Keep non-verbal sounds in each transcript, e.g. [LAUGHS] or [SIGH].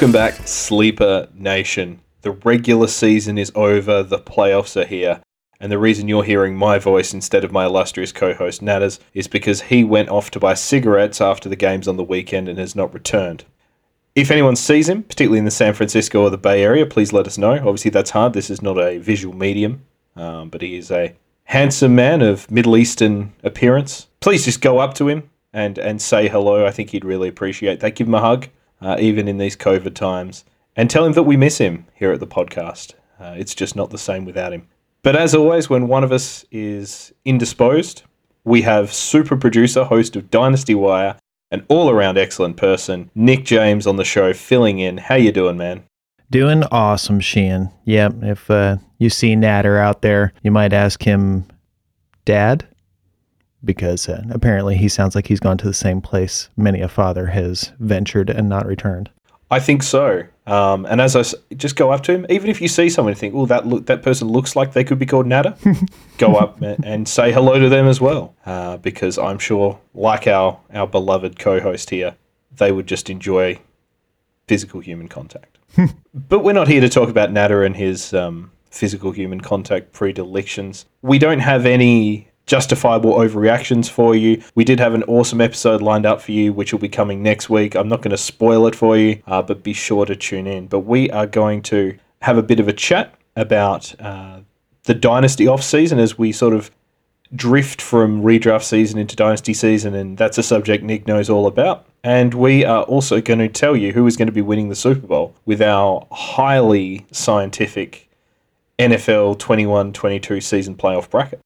Welcome back, Sleeper Nation. The regular season is over, the playoffs are here, and the reason you're hearing my voice instead of my illustrious co host Natters is because he went off to buy cigarettes after the games on the weekend and has not returned. If anyone sees him, particularly in the San Francisco or the Bay Area, please let us know. Obviously, that's hard. This is not a visual medium, um, but he is a handsome man of Middle Eastern appearance. Please just go up to him and, and say hello. I think he'd really appreciate that. Give him a hug uh, even in these COVID times, and tell him that we miss him here at the podcast. Uh, it's just not the same without him. But as always, when one of us is indisposed, we have super producer, host of Dynasty Wire, an all-around excellent person, Nick James, on the show, filling in. How you doing, man? Doing awesome, Sheehan. Yep. If uh, you see Natter out there, you might ask him, Dad, because uh, apparently he sounds like he's gone to the same place many a father has ventured and not returned. I think so. Um, and as I s- just go up to him, even if you see someone and think, "Oh, that look, that person looks like they could be called Natter," [LAUGHS] go up and, and say hello to them as well, uh, because I'm sure, like our our beloved co-host here, they would just enjoy physical human contact. [LAUGHS] but we're not here to talk about Natter and his um, physical human contact predilections. We don't have any justifiable overreactions for you. We did have an awesome episode lined up for you, which will be coming next week. I'm not going to spoil it for you, uh, but be sure to tune in. But we are going to have a bit of a chat about uh, the Dynasty off season as we sort of drift from redraft season into Dynasty season, and that's a subject Nick knows all about. And we are also going to tell you who is going to be winning the Super Bowl with our highly scientific NFL 21 22 season playoff bracket.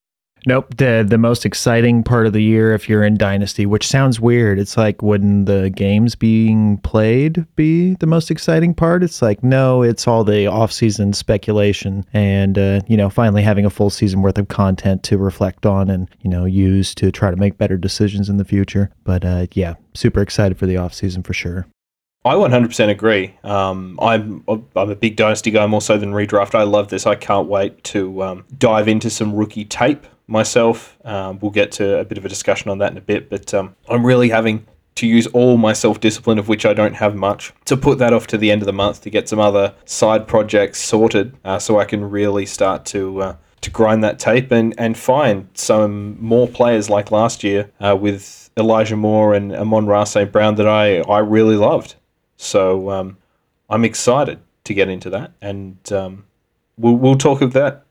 Nope. The the most exciting part of the year if you're in Dynasty, which sounds weird. It's like wouldn't the games being played be the most exciting part? It's like no, it's all the off-season speculation and uh, you know finally having a full season worth of content to reflect on and you know use to try to make better decisions in the future. But uh, yeah, super excited for the off-season for sure. I 100% agree. Um, I'm I'm a big dynasty guy more so than redraft. I love this. I can't wait to um, dive into some rookie tape myself. Um, we'll get to a bit of a discussion on that in a bit, but um, I'm really having to use all my self discipline, of which I don't have much, to put that off to the end of the month to get some other side projects sorted uh, so I can really start to. Uh, to grind that tape and, and find some more players like last year uh, with Elijah Moore and Amon-Ra St. Brown that I, I really loved. So um, I'm excited to get into that, and um, we'll, we'll talk of that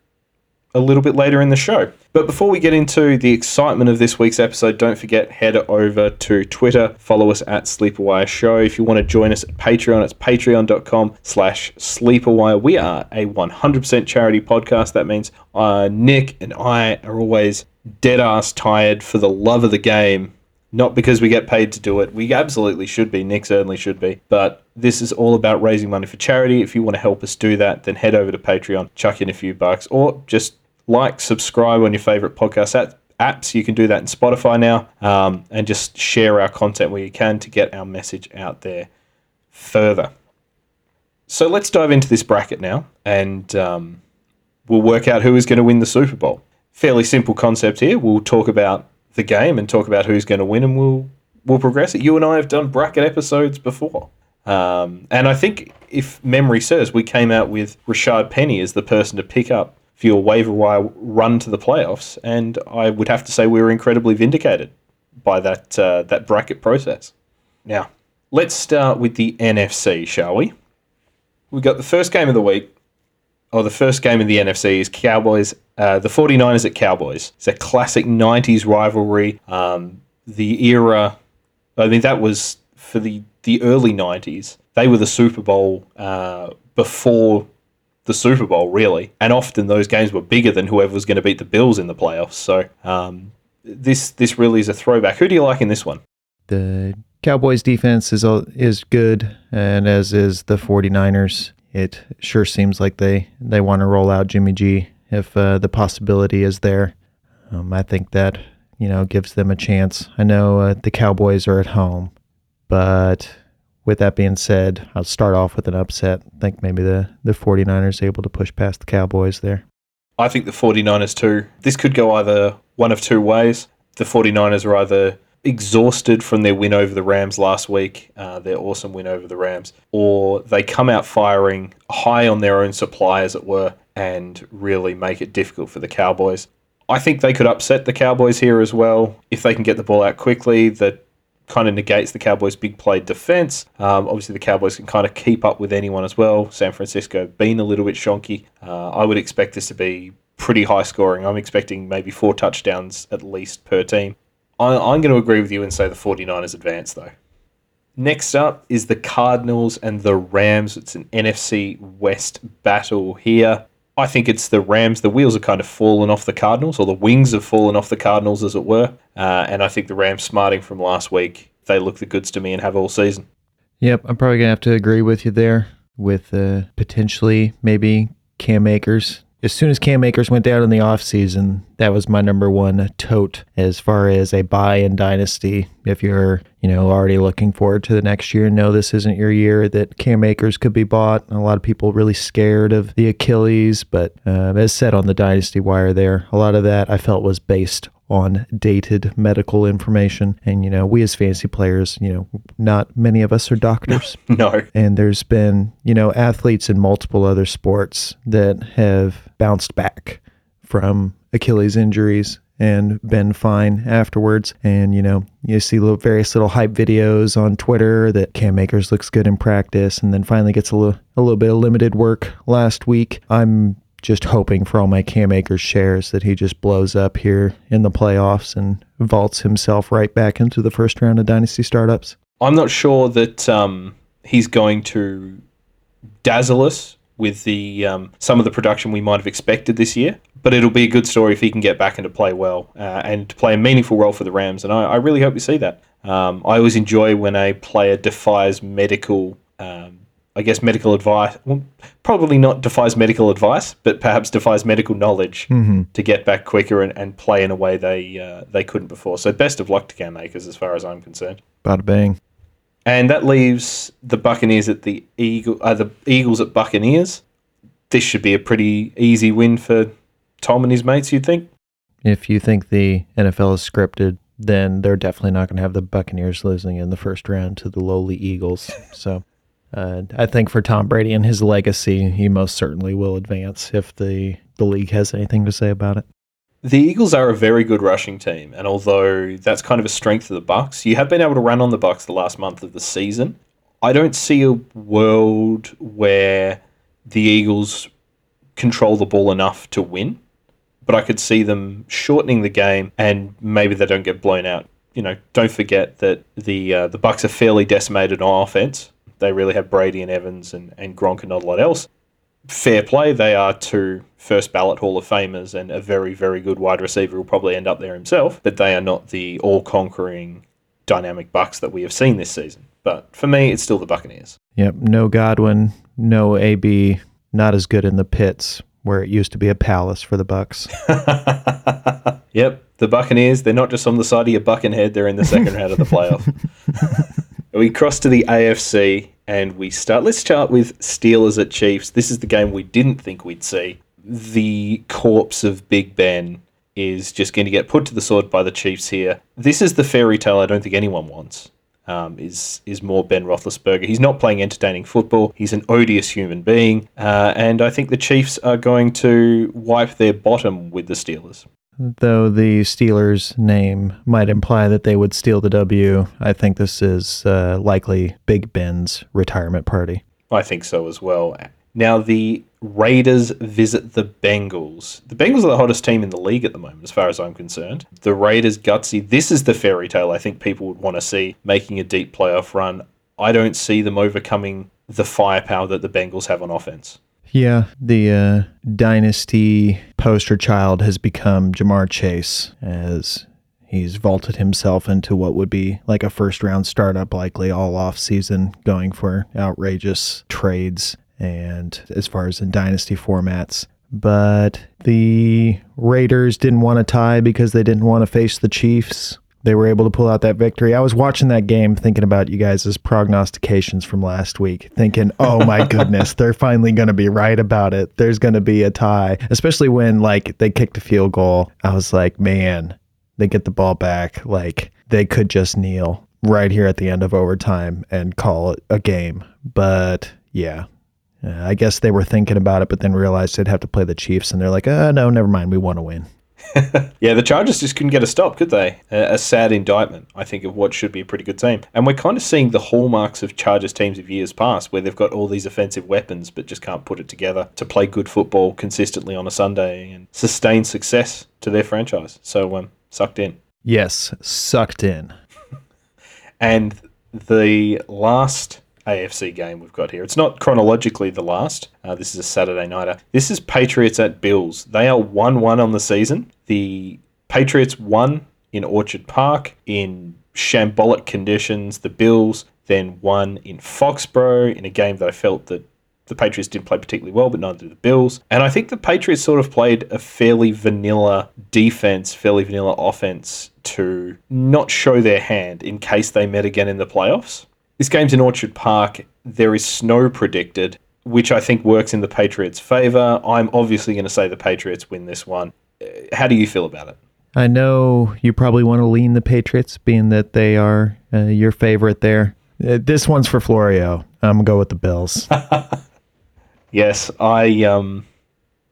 a little bit later in the show. But before we get into the excitement of this week's episode, don't forget head over to Twitter, follow us at Sleeperwire Show. If you want to join us at Patreon, it's patreon.com slash sleeperwire. We are a 100% charity podcast. That means uh, Nick and I are always dead ass tired for the love of the game. Not because we get paid to do it. We absolutely should be. Nick certainly should be. But this is all about raising money for charity. If you want to help us do that, then head over to Patreon, chuck in a few bucks, or just like, subscribe on your favorite podcast apps. You can do that in Spotify now, um, and just share our content where you can to get our message out there further. So let's dive into this bracket now, and um, we'll work out who is going to win the Super Bowl. Fairly simple concept here. We'll talk about the game and talk about who's going to win, and we'll we'll progress it. You and I have done bracket episodes before. Um, and I think, if memory serves, we came out with Rashaad Penny as the person to pick up for your waiver wire run to the playoffs, and I would have to say we were incredibly vindicated by that uh, that bracket process. Now, let's start with the NFC, shall we? We got the first game of the week, or the first game of the NFC is Cowboys, uh, the 49ers at Cowboys. It's a classic 90s rivalry. Um, the era, I mean, that was for the, the early 90s. They were the Super Bowl uh, before the Super Bowl, really. And often those games were bigger than whoever was going to beat the Bills in the playoffs. So um, this this really is a throwback. Who do you like in this one? The Cowboys defense is is good, and as is the 49ers. It sure seems like they, they want to roll out Jimmy G if uh, the possibility is there. Um, I think that you know gives them a chance. I know uh, the Cowboys are at home, but with that being said, I'll start off with an upset. I think maybe the, the 49ers able to push past the Cowboys there. I think the 49ers too. This could go either one of two ways. The 49ers are either exhausted from their win over the Rams last week, uh, their awesome win over the Rams, or they come out firing high on their own supply, as it were, and really make it difficult for the Cowboys. I think they could upset the Cowboys here as well if they can get the ball out quickly. That kind of negates the Cowboys' big play defense. Um, obviously, the Cowboys can kind of keep up with anyone as well. San Francisco being a little bit shonky. Uh, I would expect this to be pretty high scoring. I'm expecting maybe four touchdowns at least per team. I, I'm going to agree with you and say the 49ers advance, though. Next up is the Cardinals and the Rams. It's an NFC West battle here. I think it's the Rams. The wheels have kind of fallen off the Cardinals, or the wings have fallen off the Cardinals, as it were. Uh, and I think the Rams, smarting from last week, they look the goods to me and have all season. Yep, I'm probably gonna have to agree with you there. With uh, potentially maybe Cam Akers as soon as Cam Akers went down in the offseason, that was my number one tote as far as a buy in dynasty. If you're, you know, already looking forward to the next year and know this isn't your year, that Cam Akers could be bought. A lot of people really scared of the Achilles, but uh, as said on the dynasty wire there, a lot of that I felt was based on dated medical information. And, you know, we as fantasy players, you know, not many of us are doctors. [LAUGHS] no. And there's been, you know, athletes in multiple other sports that have bounced back from Achilles injuries and been fine afterwards. And, you know, you see little, various little hype videos on Twitter that Cam Akers looks good in practice and then finally gets a little, a little bit of limited work last week. I'm just hoping for all my Cam Akers shares that he just blows up here in the playoffs and vaults himself right back into the first round of dynasty startups. I'm not sure that um, he's going to dazzle us with the um, some of the production we might have expected this year, but it'll be a good story if he can get back and to play well uh, and to play a meaningful role for the Rams. And I, I really hope we see that. Um, I always enjoy when a player defies medical um, I guess medical advice, well, probably not defies medical advice, but perhaps defies medical knowledge mm-hmm. to get back quicker and, and play in a way they uh, they couldn't before. So best of luck to Cam Akers as far as I'm concerned. Bada bang. And that leaves the Buccaneers at the Eagle, uh, the Eagles at Buccaneers. This should be a pretty easy win for Tom and his mates. You'd think. If you think the NFL is scripted, then they're definitely not going to have the Buccaneers losing in the first round to the lowly Eagles. So. Uh, I think for Tom Brady and his legacy, he most certainly will advance if the, the league has anything to say about it. The Eagles are a very good rushing team, and although that's kind of a strength of the Bucks, you have been able to run on the Bucks the last month of the season. I don't see a world where the Eagles control the ball enough to win, but I could see them shortening the game and maybe they don't get blown out. You know, don't forget that the uh, the Bucks are fairly decimated on offense they really have Brady and Evans and, and Gronk and not a lot else. Fair play, they are two first ballot Hall of Famers and a very, very good wide receiver will probably end up there himself, but they are not the all conquering dynamic Bucks that we have seen this season. But for me, it's still the Buccaneers. Yep, no Godwin, no AB, not as good in the pits where it used to be a palace for the Bucks. [LAUGHS] yep, the Buccaneers, they're not just on the side of your bucking head, they're in the second round of the playoff. [LAUGHS] we cross to the AFC and we start. Let's start with Steelers at Chiefs. This is the game we didn't think we'd see. The corpse of Big Ben is just going to get put to the sword by the Chiefs here. This is the fairy tale I don't think anyone wants. Um, is is more Ben Roethlisberger. He's not playing entertaining football. He's an odious human being, uh, and I think the Chiefs are going to wipe their bottom with the Steelers. Though the Steelers' name might imply that they would steal the W, I think this is uh, likely Big Ben's retirement party. I think so as well. Now, the Raiders visit the Bengals. The Bengals are the hottest team in the league at the moment, as far as I'm concerned. The Raiders, gutsy. This is the fairy tale I think people would want to see making a deep playoff run. I don't see them overcoming the firepower that the Bengals have on offense. Yeah, the uh, dynasty poster child has become Ja'Marr Chase as he's vaulted himself into what would be like a first round startup, likely all off season, going for outrageous trades and as far as in dynasty formats. But the Raiders didn't want to tie because they didn't want to face the Chiefs. They were able to pull out that victory. I was watching that game thinking about you guys' prognostications from last week, thinking, oh my [LAUGHS] goodness, they're finally going to be right about it. There's going to be a tie, especially when like they kicked a field goal. I was like, man, they get the ball back. Like they could just kneel right here at the end of overtime and call it a game. But yeah, I guess they were thinking about it, but then realized they'd have to play the Chiefs, and they're like, uh, no, never mind. We want to win. [LAUGHS] yeah, the Chargers just couldn't get a stop, could they? A, a, sad indictment, I think, of what should be a pretty good team. And we're kind of seeing the hallmarks of Chargers teams of years past, where they've got all these offensive weapons, but just can't put it together to play good football consistently on a Sunday and sustain success to their franchise. So, um, sucked in. Yes, sucked in. [LAUGHS] and the last AFC game we've got here. It's not chronologically the last. Uh, this is a Saturday nighter. This is Patriots at Bills. They are 1 1 on the season. The Patriots won in Orchard Park in shambolic conditions. The Bills then won in Foxborough in a game that I felt that the Patriots didn't play particularly well, but neither did the Bills. And I think the Patriots sort of played a fairly vanilla defense, fairly vanilla offense to not show their hand in case they met again in the playoffs. This game's in Orchard Park. There is snow predicted, which I think works in the Patriots' favour. I'm obviously going to say the Patriots win this one. Uh, how do you feel about it? I know you probably want to lean the Patriots, being that they are uh, your favorite there. Uh, this one's for Florio. I'm gonna go with the Bills. [LAUGHS] yes, I um,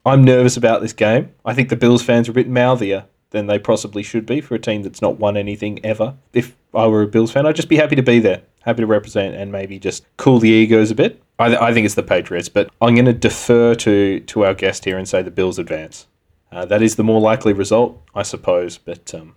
I'm nervous about this game. I think the Bills fans are a bit mouthier than they possibly should be for a team that's not won anything ever. If I were a Bills fan, I'd just be happy to be there, happy to represent, and maybe just cool the egos a bit. I, th- I think it's the Patriots, but I'm going to defer to to our guest here and say the Bills advance. Uh, that is the more likely result, I suppose, but um,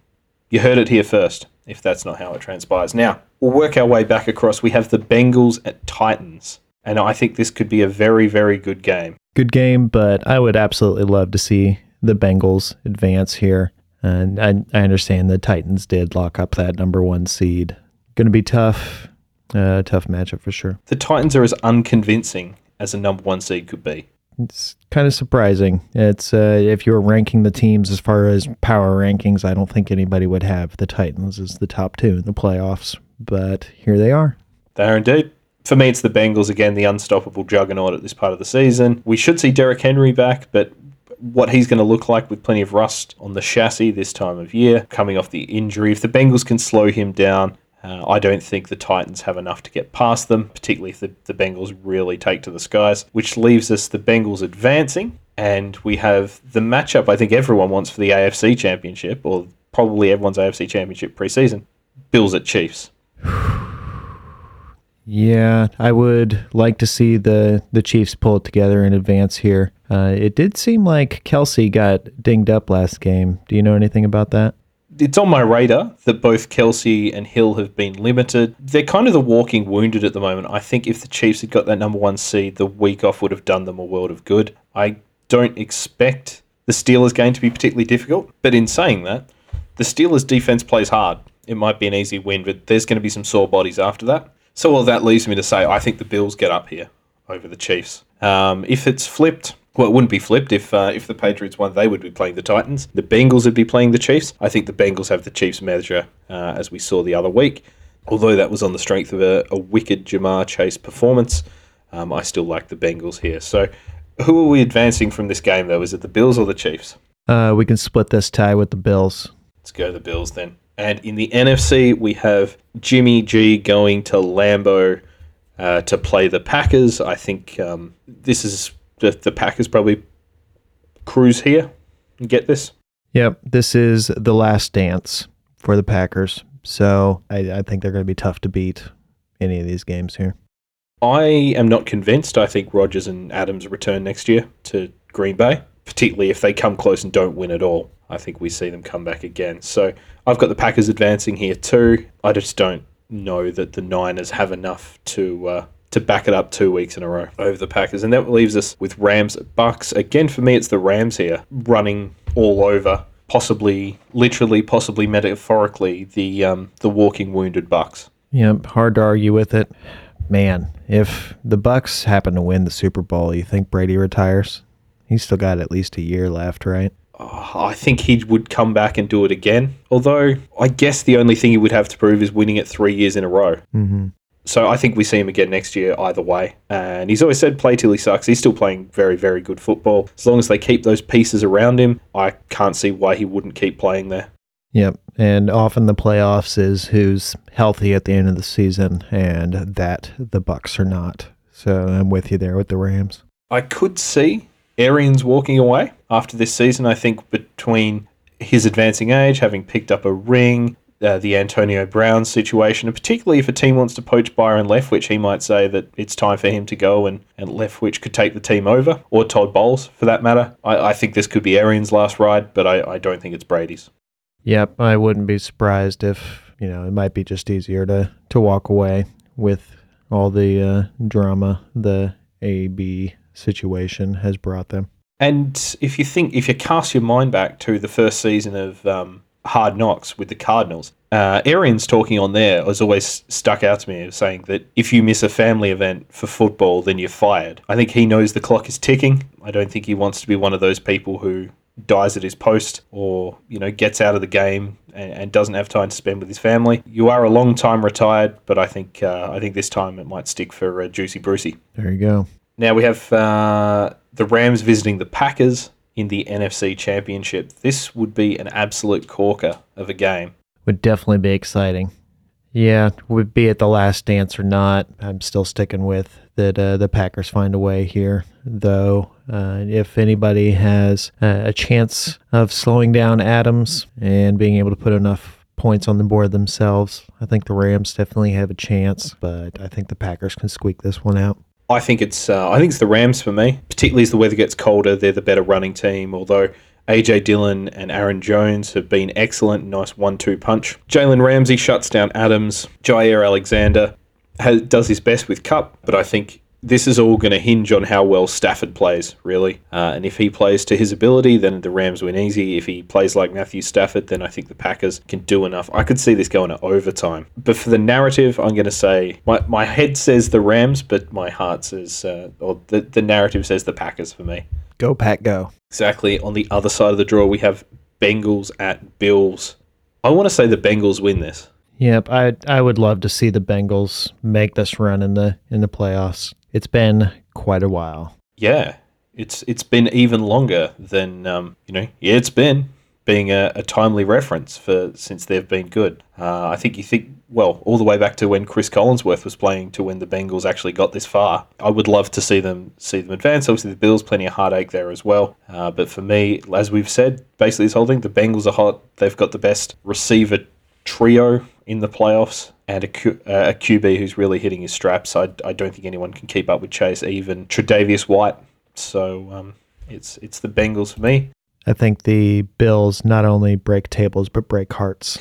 you heard it here first. If that's not how it transpires, now we'll work our way back across. We have the Bengals at Titans, and I think this could be a very, very good game. Good game, but I would absolutely love to see the Bengals advance here. And I, I understand the Titans did lock up that number one seed. Going to be tough. Uh, tough matchup for sure. The Titans are as unconvincing as a number one seed could be. It's kind of surprising. It's uh, if you're ranking the teams as far as power rankings, I don't think anybody would have the Titans as the top two in the playoffs. But here they are. They are indeed. For me, it's the Bengals again, the unstoppable juggernaut at this part of the season. We should see Derrick Henry back, but what he's going to look like with plenty of rust on the chassis this time of year, coming off the injury. If the Bengals can slow him down, uh, I don't think the Titans have enough to get past them, particularly if the, the Bengals really take to the skies, which leaves us the Bengals advancing. And we have the matchup I think everyone wants for the AFC Championship, or probably everyone's AFC Championship preseason Bills at Chiefs. Yeah, I would like to see the the Chiefs pull it together in advance here. Uh, it did seem like Kelce got dinged up last game. Do you know anything about that? It's on my radar that both Kelce and Hill have been limited. They're kind of the walking wounded at the moment. I think if the Chiefs had got that number one seed, the week off would have done them a world of good. I don't expect the Steelers game to be particularly difficult, but in saying that, the Steelers defense plays hard. It might be an easy win, but there's going to be some sore bodies after that. So, well, that leaves me to say I think the Bills get up here over the Chiefs. Um, if it's flipped, well, it wouldn't be flipped if uh, if the Patriots won. They would be playing the Titans. The Bengals would be playing the Chiefs. I think the Bengals have the Chiefs measure, uh, as we saw the other week. Although that was on the strength of a, a wicked Ja'Marr Chase performance, um, I still like the Bengals here. So, who are we advancing from this game, though? Is it the Bills or the Chiefs? Uh, we can split this tie with the Bills. Let's go the Bills then. And in the NFC, we have Jimmy G going to Lambeau uh, to play the Packers. I think um, this is the, the Packers probably cruise here and get this. Yep, this is the last dance for the Packers. So I, I think they're going to be tough to beat any of these games here. I am not convinced. I think Rodgers and Adams return next year to Green Bay, particularly if they come close and don't win at all. I think we see them come back again. So I've got the Packers advancing here too. I just don't know that the Niners have enough to uh, to back it up two weeks in a row over the Packers, and that leaves us with Rams Bucks. Again, for me, it's the Rams here running all over, possibly literally, possibly metaphorically, the um, the walking wounded Bucks. Yep, hard to argue with it. Man, if the Bucks happen to win the Super Bowl, you think Brady retires? He's still got at least a year left, right? oh, I think he would come back and do it again. Although, I guess the only thing he would have to prove is winning it three years in a row. hmm So I think we see him again next year either way. And he's always said play till he sucks. He's still playing very, very good football. As long as they keep those pieces around him, I can't see why he wouldn't keep playing there. Yep. And often the playoffs is who's healthy at the end of the season, and that the Bucks are not. So I'm with you there with the Rams. I could see Arians walking away after this season. I think between his advancing age, having picked up a ring, uh, the Antonio Brown situation, and particularly if a team wants to poach Byron Leftwich, he might say that it's time for him to go and, and Leftwich could take the team over, or Todd Bowles for that matter. I, I think this could be Arians' last ride, but I, I don't think it's Brady's. Yep. I wouldn't be surprised if, you know, it might be just easier to, to walk away with all the uh, drama the AB situation has brought them. And if you think, if you cast your mind back to the first season of um, Hard Knocks with the Cardinals, uh, Arians talking on there has always stuck out to me saying that if you miss a family event for football, then you're fired. I think he knows the clock is ticking. I don't think he wants to be one of those people who dies at his post or you know gets out of the game and, and doesn't have time to spend with his family. You are a long time retired, but I think uh, I think this time it might stick for uh, Juicy Brucey. There you go. Now we have uh, the Rams visiting the Packers in the NFC Championship. This would be an absolute corker of a game. Would definitely be exciting. Yeah, would be at the last dance or not. I'm still sticking with that. Uh, the Packers find a way here, though. Uh, if anybody has uh, a chance of slowing down Adams and being able to put enough points on the board themselves, I think the Rams definitely have a chance. But I think the Packers can squeak this one out. I think it's uh, I think it's the Rams for me, particularly as the weather gets colder. They're the better running team, although AJ Dillon and Aaron Jones have been excellent. Nice one-two punch. Jalen Ramsey shuts down Adams. Jaire Alexander has, does his best with Kupp, but I think this is all going to hinge on how well Stafford plays, really. Uh, and if he plays to his ability, then the Rams win easy. If he plays like Matthew Stafford, then I think the Packers can do enough. I could see this going to overtime. But for the narrative, I'm going to say my, my head says the Rams, but my heart says, uh, or the, the narrative says the Packers for me. Go, Pack, go. Exactly. On the other side of the draw, we have Bengals at Bills. I want to say the Bengals win this. Yep, I I would love to see the Bengals make this run in the in the playoffs. It's been quite a while. Yeah, it's it's been even longer than um, you know. Yeah, it's been being a, a timely reference for since they've been good. Uh, I think you think well all the way back to when Cris Collinsworth was playing to when the Bengals actually got this far. I would love to see them see them advance. Obviously, the Bills plenty of heartache there as well. Uh, but for me, as we've said, basically this whole thing, the Bengals are hot. They've got the best receiver trio in the playoffs and a, Q, uh, a QB who's really hitting his straps. I, I don't think anyone can keep up with Chase, even Tre'Davious White. So um, it's it's the Bengals for me. I think the Bills not only break tables but break hearts.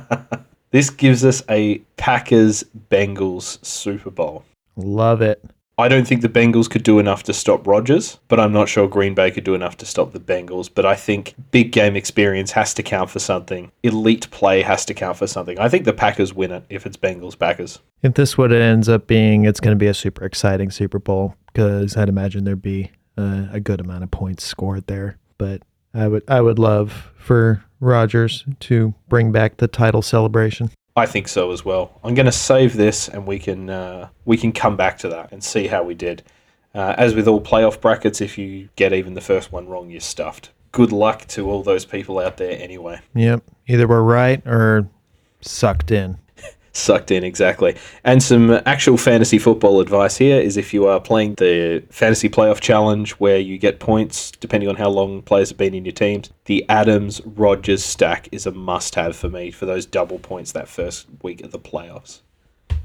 [LAUGHS] this gives us a Packers Bengals Super Bowl. Love it. I don't think the Bengals could do enough to stop Rodgers, but I'm not sure Green Bay could do enough to stop the Bengals. But I think big game experience has to count for something. Elite play has to count for something. I think the Packers win it if it's Bengals Packers. If this what it ends up being, it's going to be a super exciting Super Bowl because I'd imagine there'd be a good amount of points scored there. But I would I would love for Rodgers to bring back the title celebration. I think so as well. I'm going to save this, and we can uh, we can come back to that and see how we did. Uh, as with all playoff brackets, if you get even the first one wrong, you're stuffed. Good luck to all those people out there, anyway. Yep, either we're right or sucked in. Sucked in, exactly. And some actual fantasy football advice here is if you are playing the fantasy playoff challenge where you get points depending on how long players have been in your teams, the Adams Rodgers stack is a must have for me for those double points that first week of the playoffs.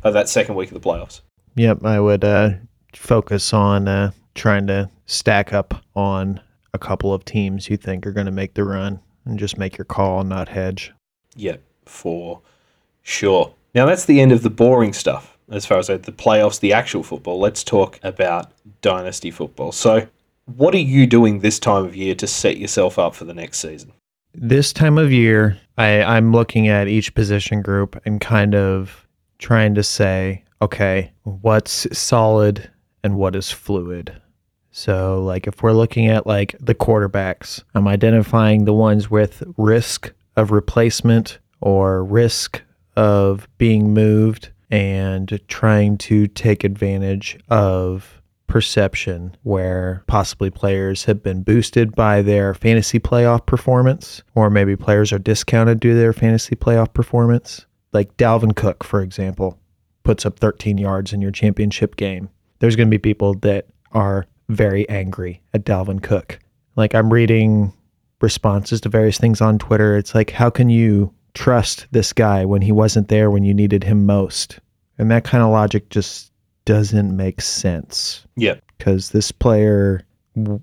Oh, that second week of the playoffs. Yep, I would uh, focus on uh, trying to stack up on a couple of teams you think are going to make the run and just make your call, not hedge. Yep, for sure. Now that's the end of the boring stuff as far as the playoffs, the actual football. Let's talk about dynasty football. So, what are you doing this time of year to set yourself up for the next season? This time of year, I, I'm looking at each position group and kind of trying to say, okay, what's solid and what is fluid. So, like, if we're looking at like the quarterbacks, I'm identifying the ones with risk of replacement or risk of being moved and trying to take advantage of perception where possibly players have been boosted by their fantasy playoff performance, or maybe players are discounted due to their fantasy playoff performance. Like Dalvin Cook, for example, puts up 13 yards in your championship game. There's going to be people that are very angry at Dalvin Cook. Like I'm reading responses to various things on Twitter. It's like, how can you trust this guy when he wasn't there when you needed him most? And that kind of logic just doesn't make sense. Yeah. Because this player,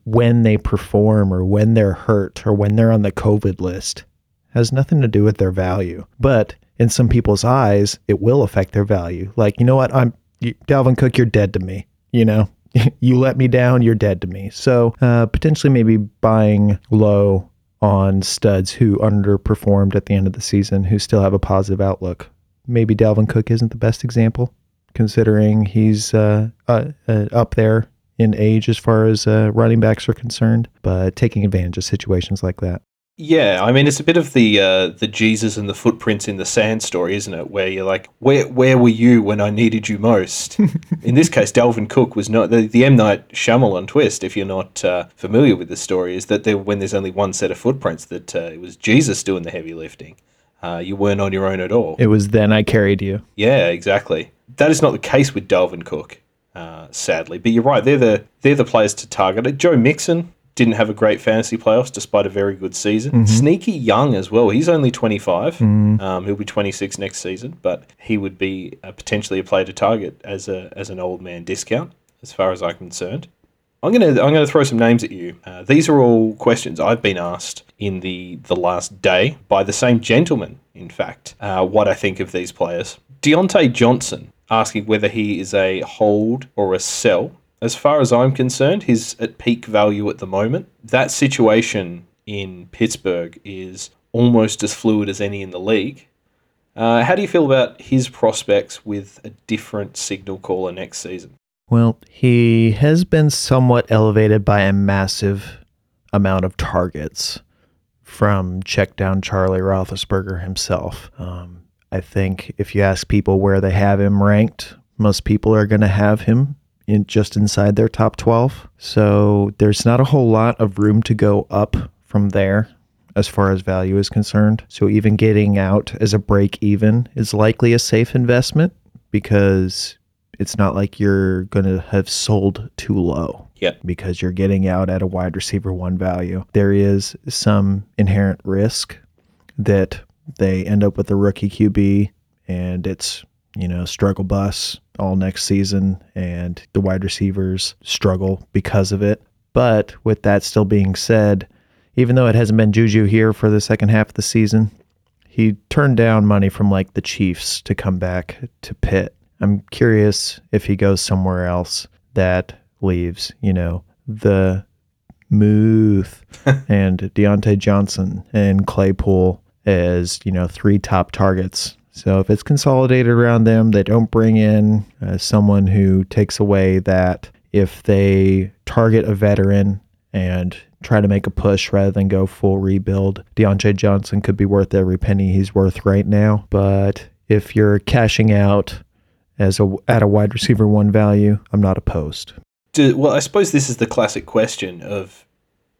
when they perform or when they're hurt or when they're on the COVID list, has nothing to do with their value. But in some people's eyes, it will affect their value. Like, you know what? I'm you, Dalvin Cook, you're dead to me. You know, [LAUGHS] you let me down, you're dead to me. So uh, potentially maybe buying low on studs who underperformed at the end of the season, who still have a positive outlook. Maybe Dalvin Cook isn't the best example, considering he's uh, uh, uh up there in age as far as uh, running backs are concerned, but taking advantage of situations like that. Yeah, I mean it's a bit of the uh, the Jesus and the footprints in the sand story, isn't it? Where you're like, where where were you when I needed you most? [LAUGHS] in this case, Dalvin Cook was not the, the M Night Shyamalan twist. If you're not uh, familiar with the story, is that there, when there's only one set of footprints, that uh, it was Jesus doing the heavy lifting. Uh, you weren't on your own at all. It was then I carried you. Yeah, exactly. That is not the case with Dalvin Cook, uh, sadly. But you're right; they're the they're the players to target. Joe Mixon didn't have a great fantasy playoffs despite a very good season. Mm-hmm. Sneaky young as well. He's only 25. Mm-hmm. Um, he'll be 26 next season, but he would be uh, potentially a player to target as a as an old man discount, as far as I'm concerned. I'm gonna I'm gonna throw some names at you. Uh, these are all questions I've been asked in the the last day by the same gentleman. In fact, uh, what I think of these players. Diontae Johnson asking whether he is a hold or a sell as far as I'm concerned, he's at peak value at the moment. That situation in Pittsburgh is almost as fluid as any in the league. Uh, how do you feel about his prospects with a different signal caller next season? Well, he has been somewhat elevated by a massive amount of targets from check down Charlie Roethlisberger himself. Um, I think if you ask people where they have him ranked, most people are going to have him in just inside their top 12. So there's not a whole lot of room to go up from there as far as value is concerned. So even getting out as a break even is likely a safe investment because it's not like you're going to have sold too low. Yeah. Because you're getting out at a wide receiver one value. There is some inherent risk that they end up with a rookie QB and it's you know, struggle bus all next season and the wide receivers struggle because of it. But with that still being said, even though it hasn't been Juju here for the second half of the season, he turned down money from like the Chiefs to come back to Pitt. I'm curious if he goes somewhere else that leaves, you know, the Muth [LAUGHS] and Diontae Johnson and Claypool as, you know, three top targets so if it's consolidated around them, they don't bring in uh, someone who takes away that. If they target a veteran and try to make a push rather than go full rebuild, Diontae Johnson could be worth every penny he's worth right now. But if you're cashing out as a at a wide receiver one value, I'm not opposed. Do, well, I suppose this is the classic question of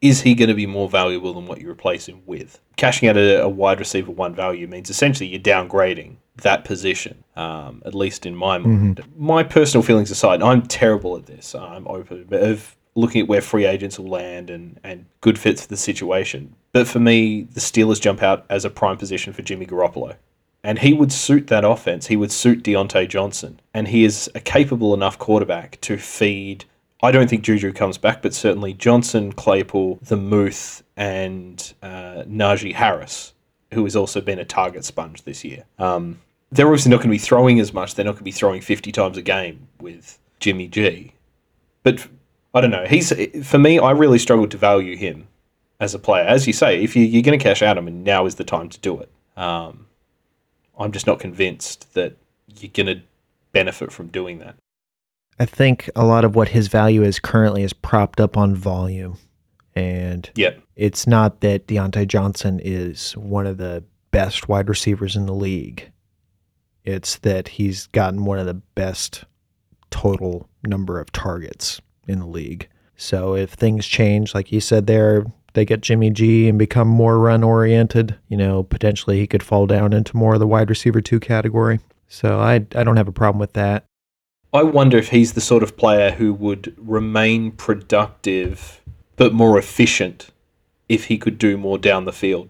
is he going to be more valuable than what you replace him with? Cashing out a, a wide receiver one value means essentially you're downgrading that position, um, at least in my mind. Mm-hmm. My personal feelings aside, I'm terrible at this. I'm open of looking at where free agents will land and, and good fits for the situation. But for me, the Steelers jump out as a prime position for Jimmy Garoppolo. And he would suit that offense. He would suit Diontae Johnson. And he is a capable enough quarterback to feed – I don't think Juju comes back, but certainly Johnson, Claypool, the Muth, and uh, Najee Harris, who has also been a target sponge this year. Um, they're obviously not going to be throwing as much. They're not going to be throwing 50 times a game with Jimmy G. But I don't know. He's for me. I really struggled to value him as a player. As you say, if you, are going to cash out him, and now is the time to do it. Um, I'm just not convinced that you're going to benefit from doing that. I think a lot of what his value is currently is propped up on volume. And Yep. it's not that Diontae Johnson is one of the best wide receivers in the league. It's that he's gotten one of the best total number of targets in the league. So if things change, like you said there, they get Jimmy G and become more run oriented, you know, potentially he could fall down into more of the wide receiver two category. So I I don't have a problem with that. I wonder if he's the sort of player who would remain productive but more efficient if he could do more down the field.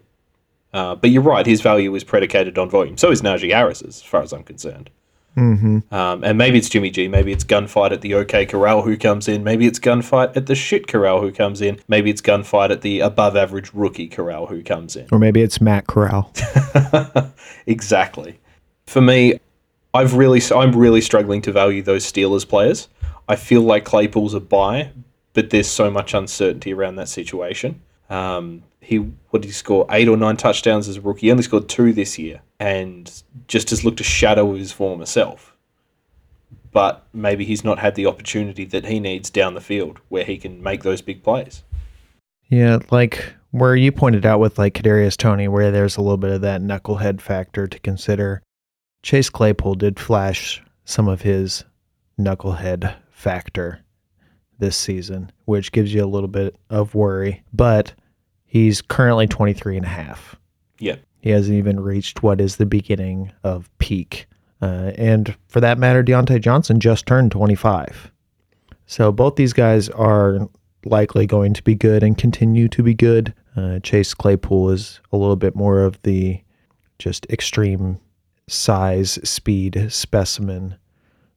Uh, but you're right, his value is predicated on volume. So is Najee Harris's, as far as I'm concerned. Mm-hmm. Um, and maybe it's Jimmy G, maybe it's Gunfight at the OK Corral who comes in, maybe it's Gunfight at the shit Corral who comes in, maybe it's Gunfight at the above average rookie Corral who comes in. Or maybe it's Matt Corral. [LAUGHS] exactly. For me, I've really I'm really struggling to value those Steelers players. I feel like Claypool's a buy, but there's so much uncertainty around that situation. Um, he what did he score? Eight or nine touchdowns as a rookie. He only scored two this year, and just has looked a shadow of his former self. But maybe he's not had the opportunity that he needs down the field where he can make those big plays. Yeah, like where you pointed out with like Kadarius Toney, where there's a little bit of that knucklehead factor to consider. Chase Claypool did flash some of his knucklehead factor this season, which gives you a little bit of worry. But he's currently 23 and a half. Yep. He hasn't even reached what is the beginning of peak. Uh, and for that matter, Diontae Johnson just turned 25. So both these guys are likely going to be good and continue to be good. Uh, Chase Claypool is a little bit more of the just extreme size, speed specimen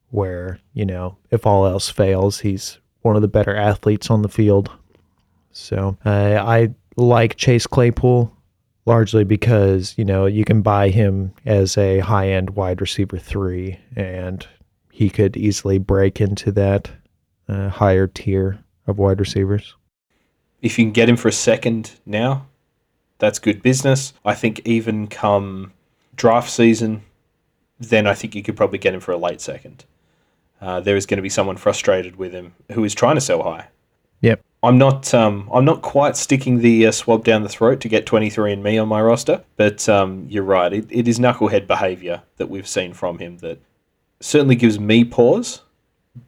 where, you know, if all else fails, he's one of the better athletes on the field. So uh, I like Chase Claypool largely because, you know, you can buy him as a high end wide receiver three and he could easily break into that uh, higher tier of wide receivers. If you can get him for a second now, that's good business. I think even come draft season, then I think you could probably get him for a late second. Uh, there is going to be someone frustrated with him who is trying to sell high. Yep. I'm not. Um, I'm not quite sticking the uh, swab down the throat to get 23andMe on my roster, but um, you're right. It, it is knucklehead behaviour that we've seen from him that certainly gives me pause,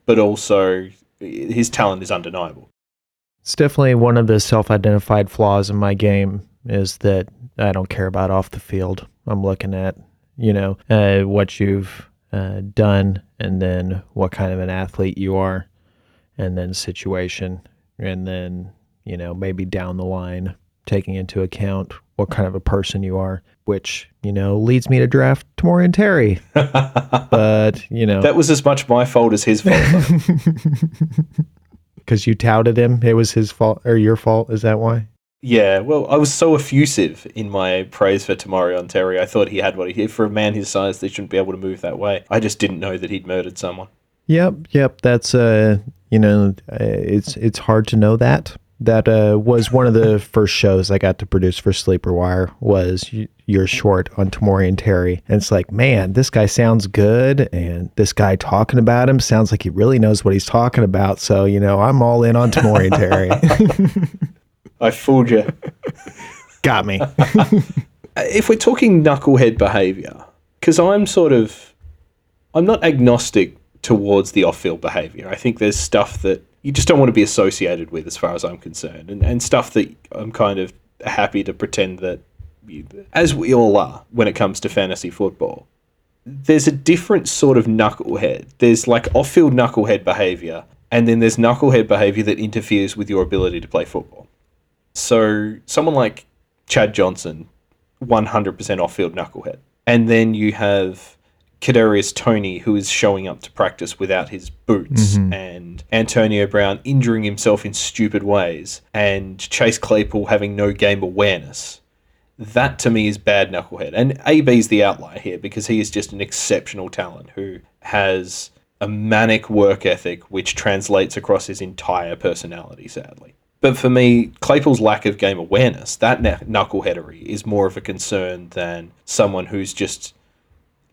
but also his talent is undeniable. It's definitely one of the self-identified flaws in my game is that I don't care about off the field. I'm looking at you know uh, what you've uh, done, and then what kind of an athlete you are, and then situation, and then you know maybe down the line taking into account what kind of a person you are, which you know leads me to draft Tamorrion Terry. [LAUGHS] but you know That was as much my fault as his fault. [LAUGHS] because you touted him, it was his fault or your fault. Is that why? Yeah, well, I was so effusive in my praise for Tamorrion Terry. I thought he had what he for a man his size, they shouldn't be able to move that way. I just didn't know that he'd murdered someone. Yep, yep. That's uh, you know, uh, it's it's hard to know that. That uh, was one of the [LAUGHS] first shows I got to produce for Sleeper Wire. Was your short on Tamorrion Terry, and it's like, man, this guy sounds good, and this guy talking about him sounds like he really knows what he's talking about. So you know, I'm all in on Tamorrion Terry. I fooled you. [LAUGHS] Got me. [LAUGHS] if we're talking knucklehead behavior, because I'm sort of, I'm not agnostic towards the off-field behavior. I think there's stuff that you just don't want to be associated with, as far as I'm concerned, and and stuff that I'm kind of happy to pretend that, you, as we all are when it comes to fantasy football. There's a different sort of knucklehead. There's like off-field knucklehead behavior, and then there's knucklehead behavior that interferes with your ability to play football. So someone like Chad Johnson, 100% off-field knucklehead, and then you have Kadarius Toney, who is showing up to practice without his boots, mm-hmm. and Antonio Brown injuring himself in stupid ways, and Chase Claypool having no game awareness. That to me is bad knucklehead. And AB is the outlier here because he is just an exceptional talent who has a manic work ethic which translates across his entire personality, sadly. But for me, Claypool's lack of game awareness, that knuckleheadery, is more of a concern than someone who's just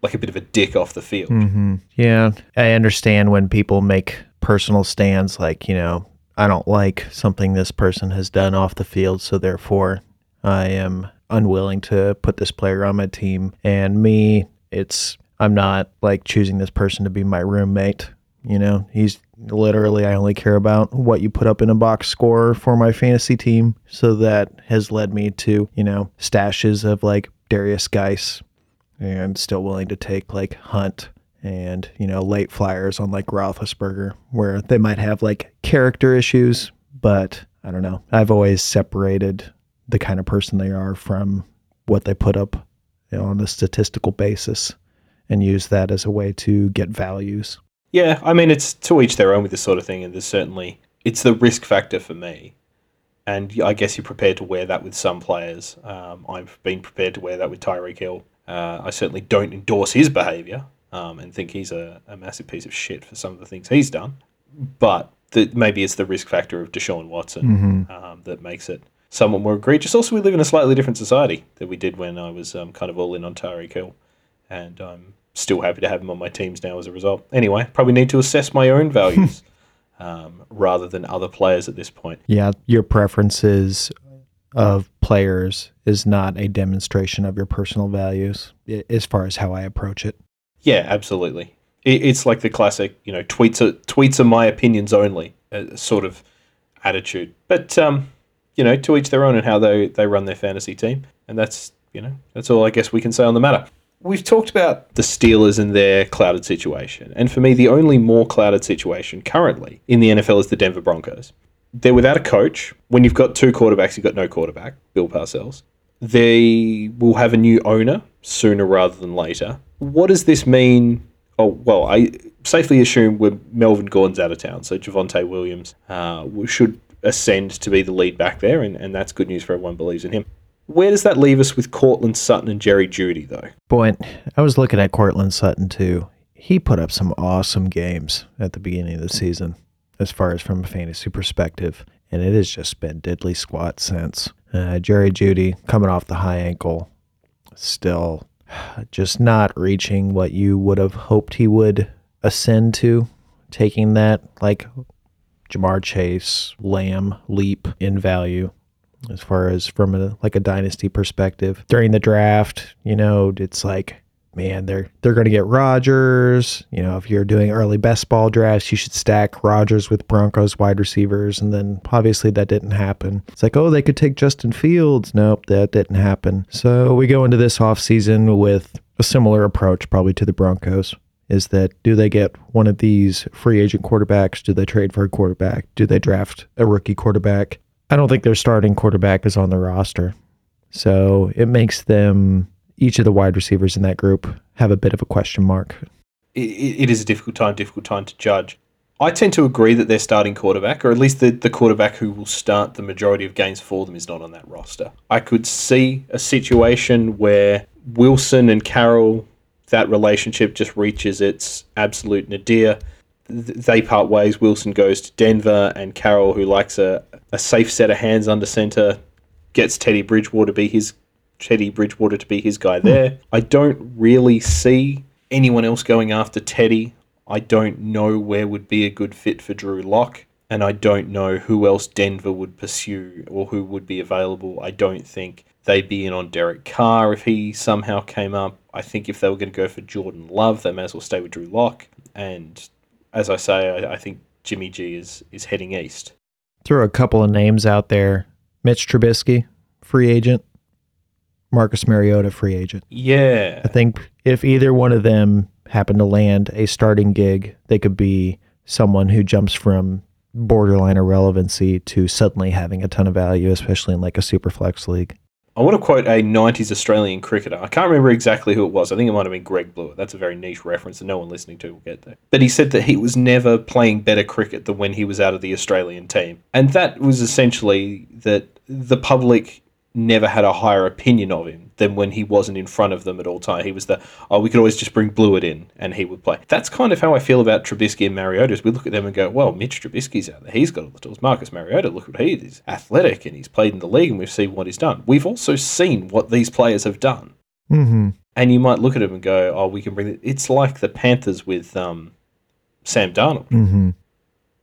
like a bit of a dick off the field. hmm Yeah, I understand when people make personal stands like, you know, I don't like something this person has done off the field, so therefore I am unwilling to put this player on my team. And me, it's I'm not like choosing this person to be my roommate. You know, he's literally I only care about what you put up in a box score for my fantasy team. So that has led me to, you know, stashes of like Derrius Guice and still willing to take like Hunt and you know late flyers on like Roethlisberger, where they might have like character issues, but I don't know. I've always separated the kind of person they are from what they put up you know, on a statistical basis, and use that as a way to get values. Yeah, I mean, it's to each their own with this sort of thing, and there's certainly it's the risk factor for me. And I guess you're prepared to wear that with some players. Um, I've been prepared to wear that with Tyreek Hill. Uh, I certainly don't endorse his behaviour um, and think he's a, a, massive piece of shit for some of the things he's done. But the, maybe it's the risk factor of Deshaun Watson mm-hmm. um, that makes it somewhat more egregious. Also, we live in a slightly different society than we did when I was um, kind of all in on Tyreek Hill. And I'm still happy to have him on my teams now as a result. Anyway, probably need to assess my own values [LAUGHS] um, rather than other players at this point. Yeah, your preferences of players is not a demonstration of your personal values as far as how I approach it. Yeah, absolutely. It's like the classic, you know, tweets are tweets are my opinions only uh, sort of attitude. But um, you know, to each their own and how they they run their fantasy team, and that's you know that's all I guess we can say on the matter. We've talked about the Steelers and their clouded situation, and for me, the only more clouded situation currently in the NFL is the Denver Broncos. They're without a coach. When you've got two quarterbacks, you've got no quarterback. Bill Parcells. They will have a new owner sooner rather than later what does this mean? Oh, well, I safely assume we're Melvin Gordon's out of town, so Javonte Williams uh, should ascend to be the lead back there, and, and that's good news for everyone believes in him. Where does that leave us with Courtland Sutton and Jerry Jeudy, though? Boy, I was looking at Courtland Sutton too. He put up some awesome games at the beginning of the season, as far as from a fantasy perspective, and it has just been diddly squat since. Uh, Jerry Jeudy coming off the high ankle, still just not reaching what you would have hoped he would ascend to, taking that like Ja'Marr Chase, Lamb leap in value as far as from a like a dynasty perspective. During the draft, you know, it's like man, they're they're going to get Rodgers. You know, if you're doing early best ball drafts, you should stack Rodgers with Broncos wide receivers, and then obviously that didn't happen. It's like, oh, they could take Justin Fields. Nope, that didn't happen. So we go into this offseason with a similar approach, probably to the Broncos. Is that do they get one of these free agent quarterbacks? Do they trade for a quarterback? Do they draft a rookie quarterback? I don't think their starting quarterback is on the roster. So it makes them each of the wide receivers in that group have a bit of a question mark. it, it is a difficult time, difficult time to judge. I tend to agree that their starting quarterback, or at least the, the quarterback who will start the majority of games for them, is not on that roster. I could see a situation where Wilson and Carroll, that relationship just reaches its absolute nadir. They part ways. Wilson goes to Denver, and Carroll, who likes a, a safe set of hands under center, gets Teddy Bridgewater to be his Teddy Bridgewater to be his guy hmm. there. I don't really see anyone else going after Teddy. I don't know where would be a good fit for Drew Lock, and I don't know who else Denver would pursue or who would be available. I don't think they'd be in on Derek Carr if he somehow came up. I think if they were going to go for Jordan Love, they may as well stay with Drew Lock. And as I say, I, I think Jimmy G is is heading east. Throw a couple of names out there: Mitch Trubisky, free agent. Marcus Mariota free agent. Yeah. I think if either one of them happen to land a starting gig, they could be someone who jumps from borderline irrelevancy to suddenly having a ton of value, especially in like a super flex league. I want to quote a 90s Australian cricketer. I can't remember exactly who it was. I think it might have been Greg Blewett. That's a very niche reference that no one listening to will get there. But he said that he was never playing better cricket than when he was out of the Australian team. And that was essentially that the public never had a higher opinion of him than when he wasn't in front of them at all time. He was the oh, we could always just bring Blewett in and he would play. That's kind of how I feel about Trubisky and Mariota. Is we look at them and go, well, Mitch Trubisky's out there. He's got all the tools. Marcus Mariota, look what he is, athletic, and he's played in the league, and we've seen what he's done. We've also seen what these players have done. Mm-hmm. And you might look at him and go, "Oh, we can bring it." It's like the Panthers with um, Sam Darnold. Mm-hmm.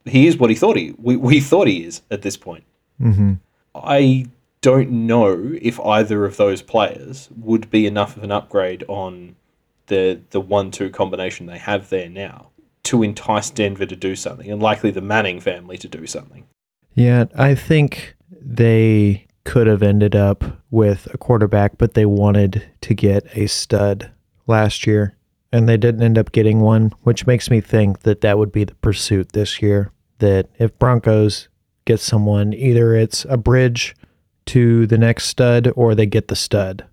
He is what he thought he we, we thought he is at this point. Mm-hmm. I don't know if either of those players would be enough of an upgrade on the the one two combination they have there now to entice Denver to do something, and likely the Manning family to do something. Yeah, I think they could have ended up with a quarterback, but they wanted to get a stud last year, and they didn't end up getting one, which makes me think that that would be the pursuit this year. That if Broncos get someone, either it's a bridge to the next stud or they get the stud.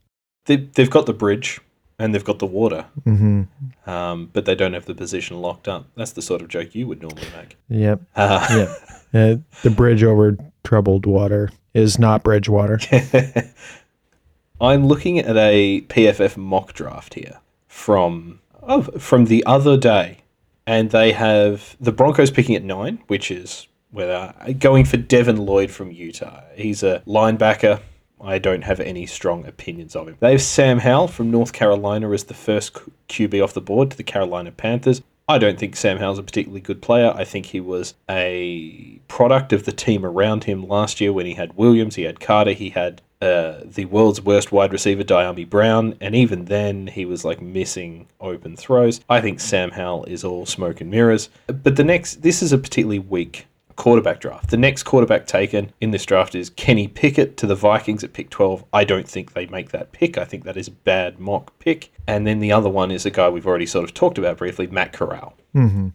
They, they've got the bridge and they've got the water, Mm-hmm. um, but they don't have the position locked up. That's the sort of joke you would normally make. Yep. [LAUGHS] Uh, Yep. Uh, the bridge over troubled water is not bridge water. [LAUGHS] I'm looking at a PFF mock draft here from oh, from the other day, and they have the Broncos picking at nine, which is where they're going for Devin Lloyd from Utah. He's a linebacker. I don't have any strong opinions of him. They have Sam Howell from North Carolina as the first QB off the board to the Carolina Panthers. I don't think Sam Howell's a particularly good player. I think he was a product of the team around him last year when he had Williams, he had Carter, he had uh, the world's worst wide receiver, Dyami Brown, and even then he was like missing open throws. I think Sam Howell is all smoke and mirrors. But the next, this is a particularly weak quarterback draft. The next quarterback taken in this draft is Kenny Pickett to the Vikings at pick 12. I don't think they make that pick. I think that is a bad mock pick. And then the other one is a guy we've already sort of talked about briefly, Matt Corral, Mm-hmm.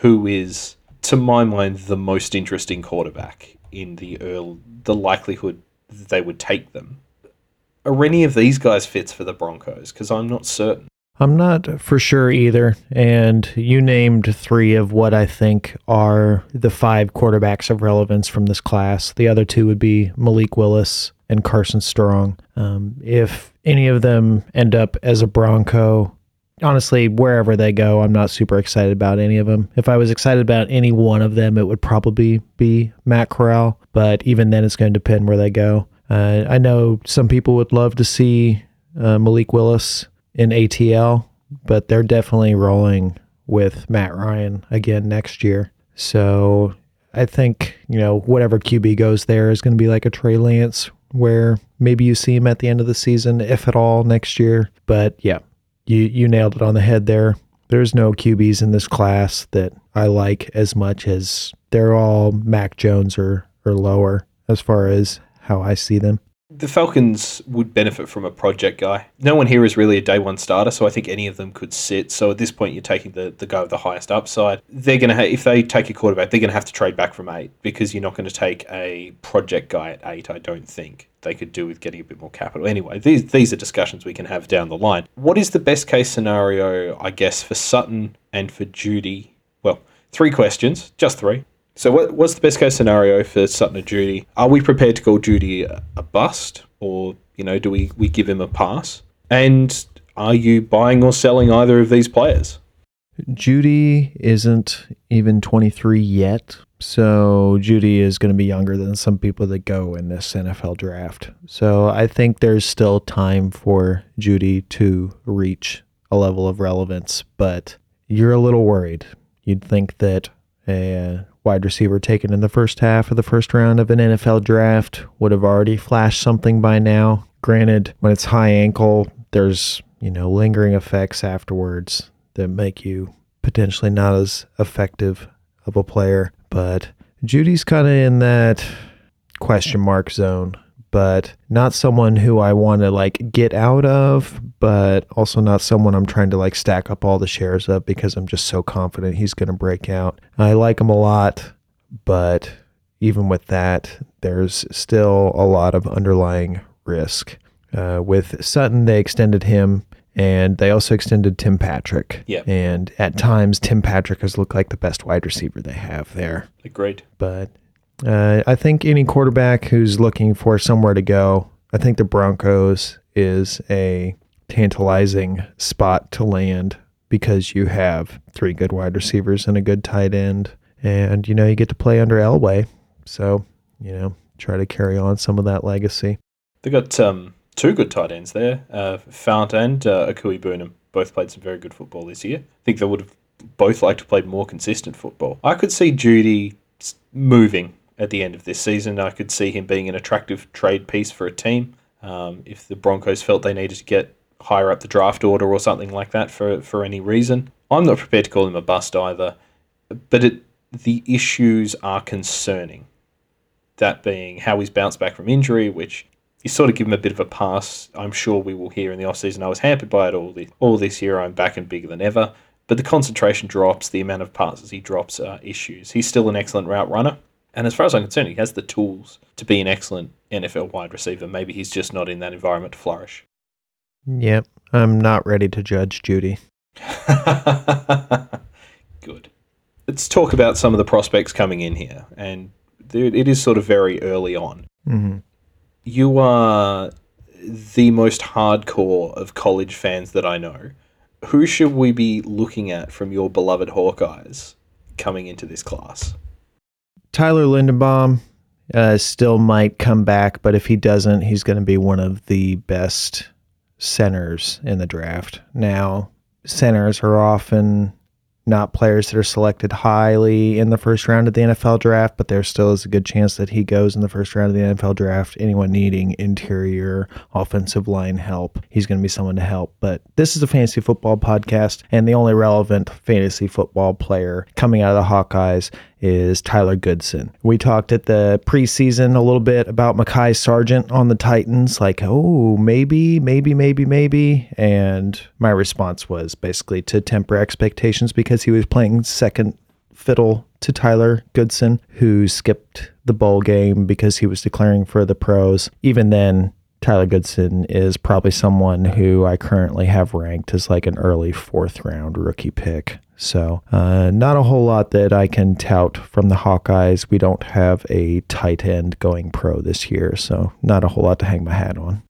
who is, to my mind, the most interesting quarterback in the early, the likelihood that they would take them. Are any of these guys fits for the Broncos? Because I'm not certain. I'm not for sure either. And you named three of what I think are the five quarterbacks of relevance from this class. The other two would be Malik Willis and Carson Strong. Um, if any of them end up as a Bronco, honestly, wherever they go, I'm not super excited about any of them. If I was excited about any one of them, it would probably be Matt Corral. But even then, it's going to depend where they go. Uh, I know some people would love to see uh, Malik Willis in ATL, but they're definitely rolling with Matt Ryan again next year. So I think, you know, whatever QB goes there is going to be like a Trey Lance where maybe you see him at the end of the season, if at all, next year. But yeah, you, you nailed it on the head there. There's no QBs in this class that I like as much as they're all Mac Jones or, or lower as far as how I see them. The Falcons would benefit from a project guy. No one here is really a day one starter, so I think any of them could sit. So at this point, you're taking the, the guy with the highest upside. They're going to ha- if they take a quarterback, they're going to have to trade back from eight because you're not going to take a project guy at eight. I don't think they could do with getting a bit more capital. Anyway, these these are discussions we can have down the line. What is the best case scenario, I guess, for Sutton and for Jeudy? Well, three questions, just three. So, what, what's the best case scenario for Sutton and Jeudy? Are we prepared to call Jeudy a, a bust, or you know, do we we give him a pass? And are you buying or selling either of these players? Jeudy isn't even 23 yet. So Jeudy is going to be younger than some people that go in this NFL draft. So I think there's still time for Jeudy to reach a level of relevance, but you're a little worried. You'd think that a wide receiver taken in the first half of the first round of an NFL draft would have already flashed something by now. Granted, when it's high ankle, there's, you know, lingering effects afterwards that make you potentially not as effective of a player. But Jeudy's kind of in that question mark zone, but not someone who I want to like get out of, but also not someone I'm trying to like stack up all the shares of because I'm just so confident he's going to break out. I like him a lot, but even with that, there's still a lot of underlying risk. Uh, with Sutton, they extended him and they also extended Tim Patrick. Yeah. And at times, Tim Patrick has looked like the best wide receiver they have there. Great. But uh, I think any quarterback who's looking for somewhere to go, I think the Broncos is a tantalizing spot to land because you have three good wide receivers and a good tight end. And, you know, you get to play under Elway. So, you know, try to carry on some of that legacy. They got um, two good tight ends there. Uh, Fant and uh, Okwuegbunam both played some very good football this year. I think they would have both liked to play more consistent football. I could see Jeudy moving at the end of this season. I could see him being an attractive trade piece for a team. Um, if the Broncos felt they needed to get higher up the draft order or something like that for, for any reason. I'm not prepared to call him a bust either, but it, the issues are concerning. That being how he's bounced back from injury, which you sort of give him a bit of a pass. I'm sure we will hear in the offseason. I was hampered by it all all this year. I'm back and bigger than ever. But the concentration drops, the amount of passes he drops are issues. He's still an excellent route runner. And as far as I'm concerned, he has the tools to be an excellent NFL wide receiver. Maybe he's just not in that environment to flourish. Yep. I'm not ready to judge Jeudy. [LAUGHS] Good. Let's talk about some of the prospects coming in here. And it is sort of very early on. Mm-hmm. You are the most hardcore of college fans that I know. Who should we be looking at from your beloved Hawkeyes coming into this class? Tyler Linderbaum uh, still might come back, but if he doesn't, he's going to be one of the best centers in the draft. Now, centers are often not players that are selected highly in the first round of the NFL draft, but there still is a good chance that he goes in the first round of the NFL draft. Anyone needing interior offensive line help, he's going to be someone to help. But this is a fantasy football podcast, and the only relevant fantasy football player coming out of the Hawkeyes is Tyler Goodson. We talked at the preseason a little bit about Mekhi Sargent on the Titans, like, oh, maybe, maybe, maybe, maybe. And my response was basically to temper expectations because he was playing second fiddle to Tyler Goodson, who skipped the bowl game because he was declaring for the pros. Even then, Tyler Goodson is probably someone who I currently have ranked as like an early fourth round rookie pick. So, uh, not a whole lot that I can tout from the Hawkeyes. We don't have a tight end going pro this year, so not a whole lot to hang my hat on.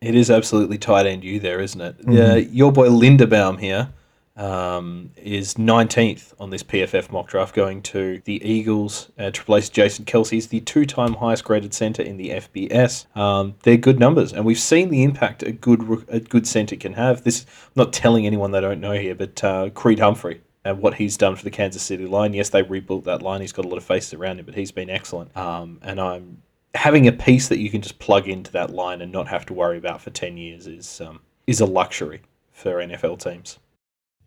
It is absolutely tight end you there, isn't it? Mm-hmm. Uh, your boy Linderbaum here um, is 19th on this PFF mock draft, going to the Eagles uh, to replace Jason Kelce. He's the two time highest graded center in the FBS. Um, they're good numbers, and we've seen the impact a good a good center can have. This I'm not telling anyone they don't know here, but uh, Creed Humphrey and what he's done for the Kansas City line. Yes, they rebuilt that line. He's got a lot of faces around him, but he's been excellent. Um, and I'm having a piece that you can just plug into that line and not have to worry about for 10 years is um, is a luxury for NFL teams.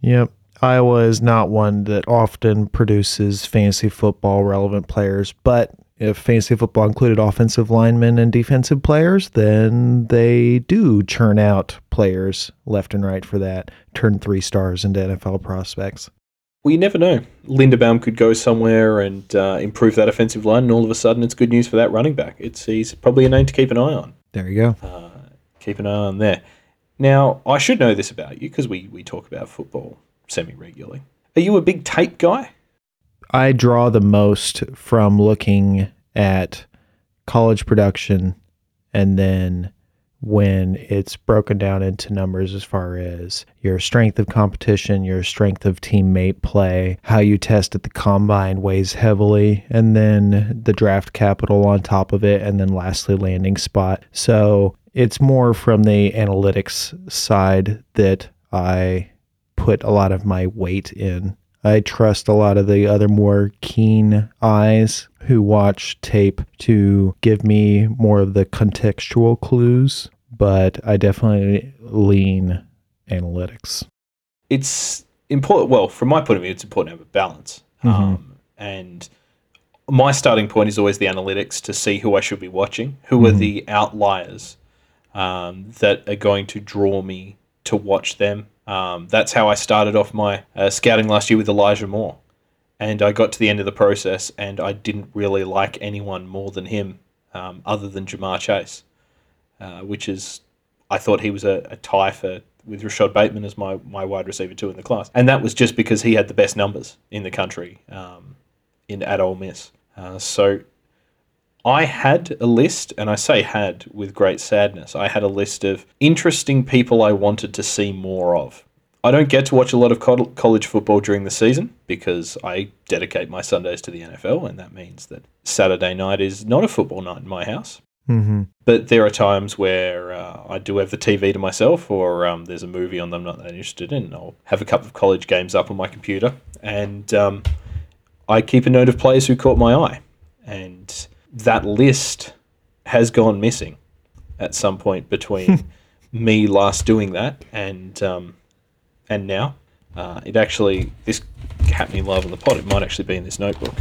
Yep. Iowa is not one that often produces fantasy football relevant players, but if fantasy football included offensive linemen and defensive players, then they do churn out players left and right for that, turn three stars into NFL prospects. Well, you never know. Linderbaum could go somewhere and uh, improve that offensive line, and all of a sudden it's good news for that running back. It's He's probably a name to keep an eye on. There you go. Uh, keep an eye on there. Now, I should know this about you because we, we talk about football semi regularly. Are you a big tape guy? I draw the most from looking at college production and then when it's broken down into numbers as far as your strength of competition, your strength of teammate play, how you test at the combine weighs heavily, and then the draft capital on top of it, and then lastly, landing spot. So it's more from the analytics side that I put a lot of my weight in. I trust a lot of the other more keen eyes who watch tape to give me more of the contextual clues, but I definitely lean analytics. It's important. Well, from my point of view, it's important to have a balance. Mm-hmm. Um, and my starting point is always the analytics to see who I should be watching, who mm-hmm. are the outliers um, that are going to draw me to watch them. Um, that's how I started off my uh, scouting last year with Elijah Moore. And I got to the end of the process and I didn't really like anyone more than him um, other than Ja'Marr Chase, uh, which is, I thought he was a, a tie for with Rashod Bateman as my, my wide receiver two in the class. And that was just because he had the best numbers in the country um, in at Ole Miss. Uh, so I had a list, and I say had with great sadness. I had a list of interesting people I wanted to see more of. I don't get to watch a lot of college football during the season because I dedicate my Sundays to the NFL, and that means that Saturday night is not a football night in my house. Mm-hmm. But there are times where uh, I do have the TV to myself, or um, there's a movie on that I'm not that interested in. I'll have a couple of college games up on my computer, and um, I keep a note of players who caught my eye. And that list has gone missing at some point between [LAUGHS] me last doing that and um, and now. Uh, it actually this happening live on the pod. It might actually be in this notebook.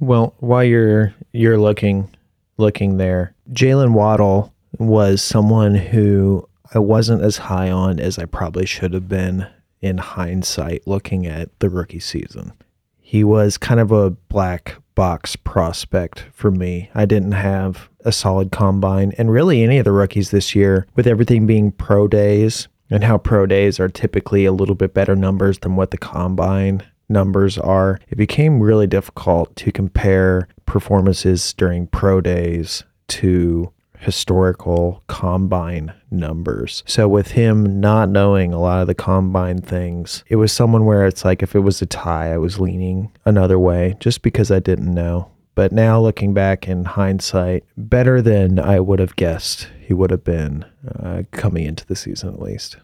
Well, while you're you're looking looking there, Jaylen Waddle was someone who I wasn't as high on as I probably should have been in hindsight looking at the rookie season. He was kind of a black box prospect for me. I didn't have a solid combine and really any of the rookies this year with everything being pro days and how pro days are typically a little bit better numbers than what the combine numbers are, it became really difficult to compare performances during pro days to historical combine numbers. So with him not knowing a lot of the combine things, it was someone where it's like if it was a tie, I was leaning another way just because I didn't know. But now looking back in hindsight, better than I would have guessed he would have been uh, coming into the season at least.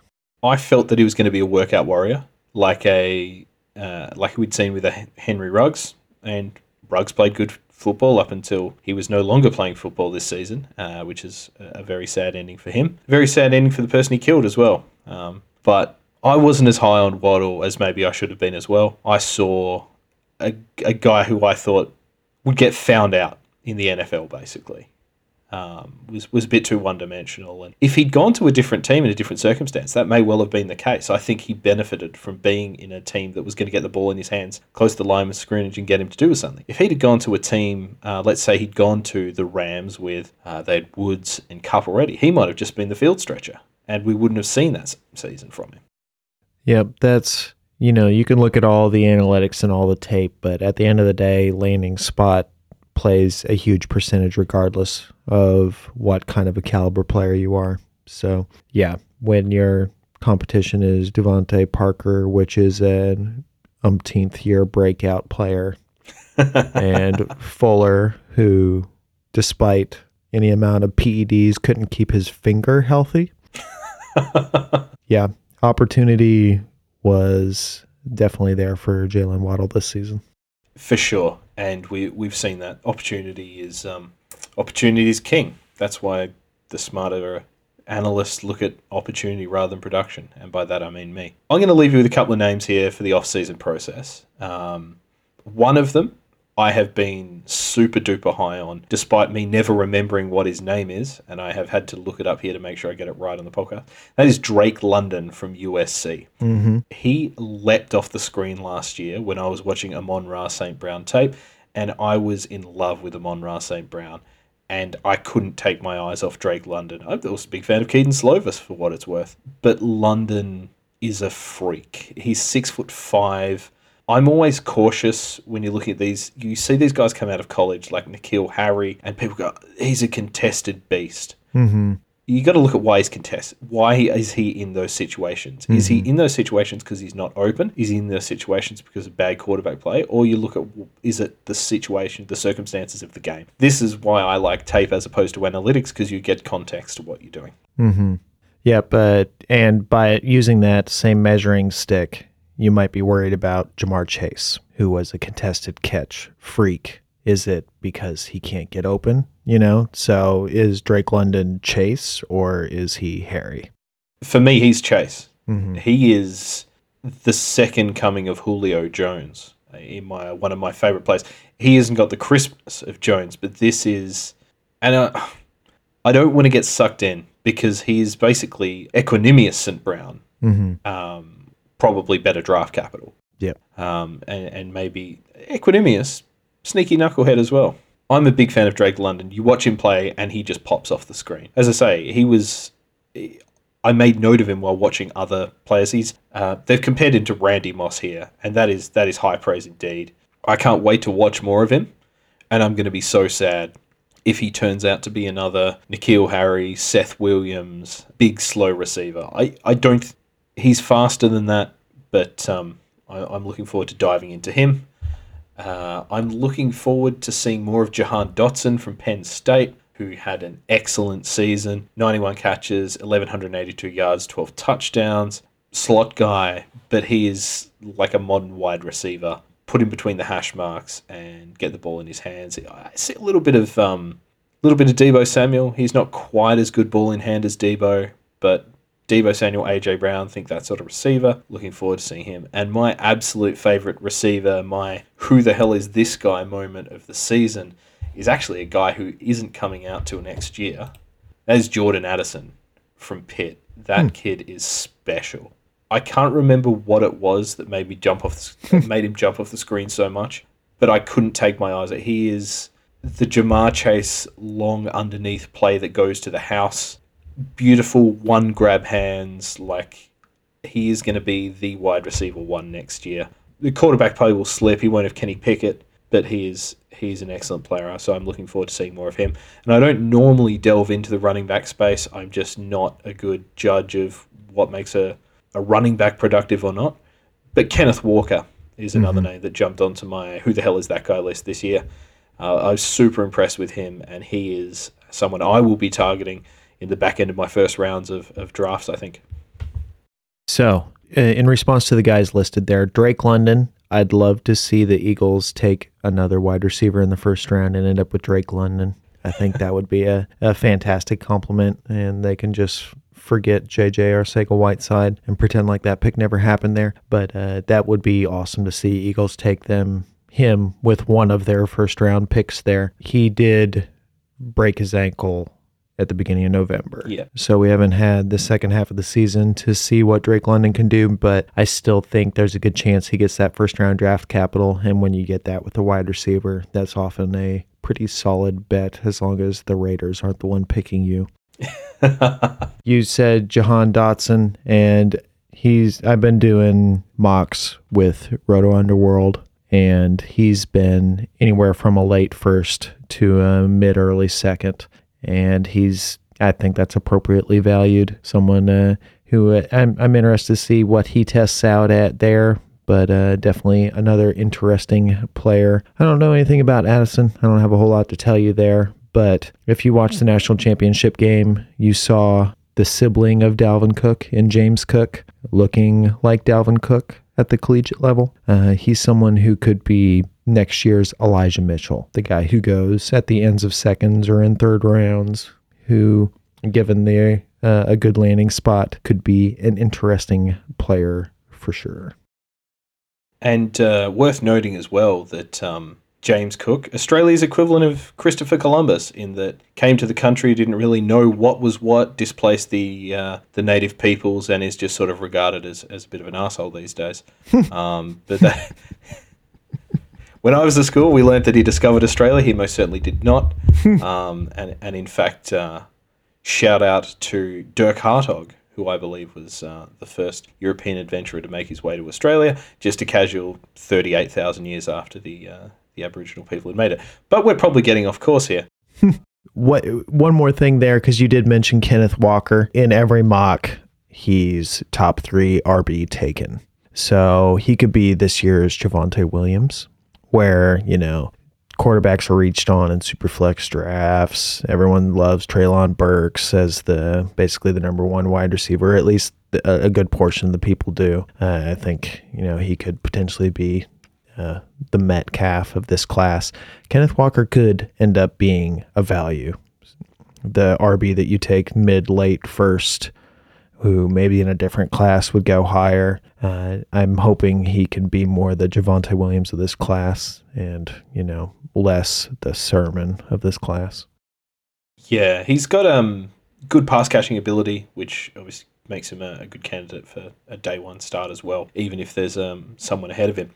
I felt that he was going to be a workout warrior, like a uh, like we'd seen with a Henry Ruggs, and Ruggs played good football up until he was no longer playing football this season, uh, which is a very sad ending for him. Very sad ending for the person he killed as well. Um, but I wasn't as high on Waddle as maybe I should have been as well. I saw a, a guy who I thought would get found out in the NFL, basically um, was was a bit too one dimensional. And if he'd gone to a different team in a different circumstance, that may well have been the case. I think he benefited from being in a team that was going to get the ball in his hands close to the line of scrimmage and get him to do something. If he'd have gone to a team, uh, let's say he'd gone to the Rams with uh, they had Woods and Kupp already, he might have just been the field stretcher, and we wouldn't have seen that season from him. Yep, that's you know you can look at all the analytics and all the tape, but at the end of the day, landing spot plays a huge percentage regardless of what kind of a caliber player you are. So, yeah, when your competition is DeVante Parker, which is an umpteenth year breakout player, [LAUGHS] and Fuller, who, despite any amount of PEDs, couldn't keep his finger healthy. [LAUGHS] yeah, opportunity was definitely there for Jaylen Waddle this season. For sure, and we we've seen that opportunity is um, opportunity is king. That's why the smarter analysts look at opportunity rather than production, and by that I mean me. I'm going to leave you with a couple of names here for the off-season process. Um, one of them I have been super duper high on, despite me never remembering what his name is, and I have had to look it up here to make sure I get it right on the podcast. That is Drake London from USC. Mm-hmm. He leapt off the screen last year when I was watching Amon-Ra St. Brown tape, and I was in love with Amon-Ra St. Brown, and I couldn't take my eyes off Drake London. I'm also a big fan of Kedon Slovis for what it's worth, but London is a freak. He's six foot five I'm always cautious when you look at these. You see these guys come out of college, like N'Keal Harry, and people go, he's a contested beast. Mm-hmm. You got to look at why he's contested. Why is he in those situations? Mm-hmm. Is he mm-hmm. in those situations because he's not open? Is he in those situations because of bad quarterback play? Or you look at is it the situation, the circumstances of the game? This is why I like tape as opposed to analytics because you get context to what you're doing. Mm-hmm. Yeah, but and by using that same measuring stick, you might be worried about Ja'Marr Chase, who was a contested catch freak. Is it because he can't get open? You know, so is Drake London Chase or is he Harry? For me, he's Chase. Mm-hmm. He is the second coming of Julio Jones in my one of my favorite plays. He hasn't got the crispness of Jones, but this is, and uh, I don't want to get sucked in because he's basically Equanimeous St. Brown. Mm-hmm. Um, probably better draft capital. Yep. Um, and, and maybe Equanimeous, sneaky knucklehead as well. I'm a big fan of Drake London. You watch him play, and he just pops off the screen. As I say, he was. I made note of him while watching other players. He's uh, they've compared him to Randy Moss here, and that is that is high praise indeed. I can't wait to watch more of him, and I'm going to be so sad if he turns out to be another N'Keal Harry, Seth Williams, big slow receiver. I, I don't he's faster than that, but um, I, am looking forward to diving into him. Uh, I'm looking forward to seeing more of Jahan Dotson from Penn State, who had an excellent season 91 catches, 1,182 yards, 12 touchdowns. Slot guy, but he is like a modern wide receiver. Put him between the hash marks and get the ball in his hands. I see a little bit of um, little bit of Deebo Samuel. He's not quite as good ball in hand as Deebo, but Deebo Samuel, AJ Brown, think that sort of receiver. Looking forward to seeing him. And my absolute favorite receiver, my who the hell is this guy moment of the season, is actually a guy who isn't coming out till next year. That is Jordan Addison from Pitt. That hmm. kid is special. I can't remember what it was that made me jump off, the, [LAUGHS] made him jump off the screen so much, but I couldn't take my eyes. He is the Ja'Marr Chase long underneath play that goes to the house. Beautiful one grab hands. Like he is going to be the wide receiver one next year. The quarterback play will slip. He won't have Kenny Pickett, but he is he's an excellent player. So I'm looking forward to seeing more of him. And I don't normally delve into the running back space. I'm just not a good judge of what makes a, a running back productive or not. But Kenneth Walker is another mm-hmm. name that jumped onto my who the hell is that guy list this year. Uh, I was super impressed with him, and he is someone I will be targeting in the back end of my first rounds of, of drafts, I think. So, uh, in response to the guys listed there, Drake London, I'd love to see the Eagles take another wide receiver in the first round and end up with Drake London. I think that would be a, a fantastic compliment, and they can just forget JJ Arcega Whiteside and pretend like that pick never happened there. But uh, that would be awesome to see Eagles take them him with one of their first round picks there. He did break his ankle at the beginning of November. Yeah. So we haven't had the second half of the season to see what Drake London can do, but I still think there's a good chance he gets that first round draft capital. And when you get that with a wide receiver, that's often a pretty solid bet as long as the Raiders aren't the one picking you. [LAUGHS] you said Jahan Dotson, and he's I've been doing mocks with Roto Underworld and he's been anywhere from a late first to a mid early second. And he's, I think that's appropriately valued. Someone uh, who uh, I'm, I'm interested to see what he tests out at there, but uh, definitely another interesting player. I don't know anything about Addison. I don't have a whole lot to tell you there. But if you watched the national championship game, you saw the sibling of Dalvin Cook and James Cook looking like Dalvin Cook at the collegiate level. Uh, he's someone who could be next year's Elijah Mitchell, the guy who goes at the ends of seconds or in third rounds, who, given the uh, a good landing spot, could be an interesting player for sure. And uh, worth noting as well that um, James Cook, Australia's equivalent of Christopher Columbus, in that came to the country, didn't really know what was what, displaced the uh, the native peoples, and is just sort of regarded as, as a bit of an asshole these days. [LAUGHS] um, but that, [LAUGHS] when I was at school, we learned that he discovered Australia. He most certainly did not. [LAUGHS] Um, and and in fact, uh, shout out to Dirk Hartog, who I believe was uh, the first European adventurer to make his way to Australia, just a casual 38,000 years after the uh, the Aboriginal people had made it. But we're probably getting off course here. [LAUGHS] what one more thing there because you did mention Kenneth Walker in every mock he's top 3 RB taken. So he could be this year's Javonte Williams where, you know, quarterbacks are reached on in super flex drafts. Everyone loves Treylon Burks as the basically the number one wide receiver. At least a, a good portion of the people do. Uh, I think you know he could potentially be uh, the Metcalf of this class, Kenneth Walker could end up being a value. The RB that you take mid late first, who maybe in a different class would go higher. Uh, I'm hoping he can be more the Javonte Williams of this class and, you know, less the Sermon of this class. Yeah, he's got um good pass catching ability, which obviously makes him a, a, good candidate for a day one start as well, even if there's um, someone ahead of him.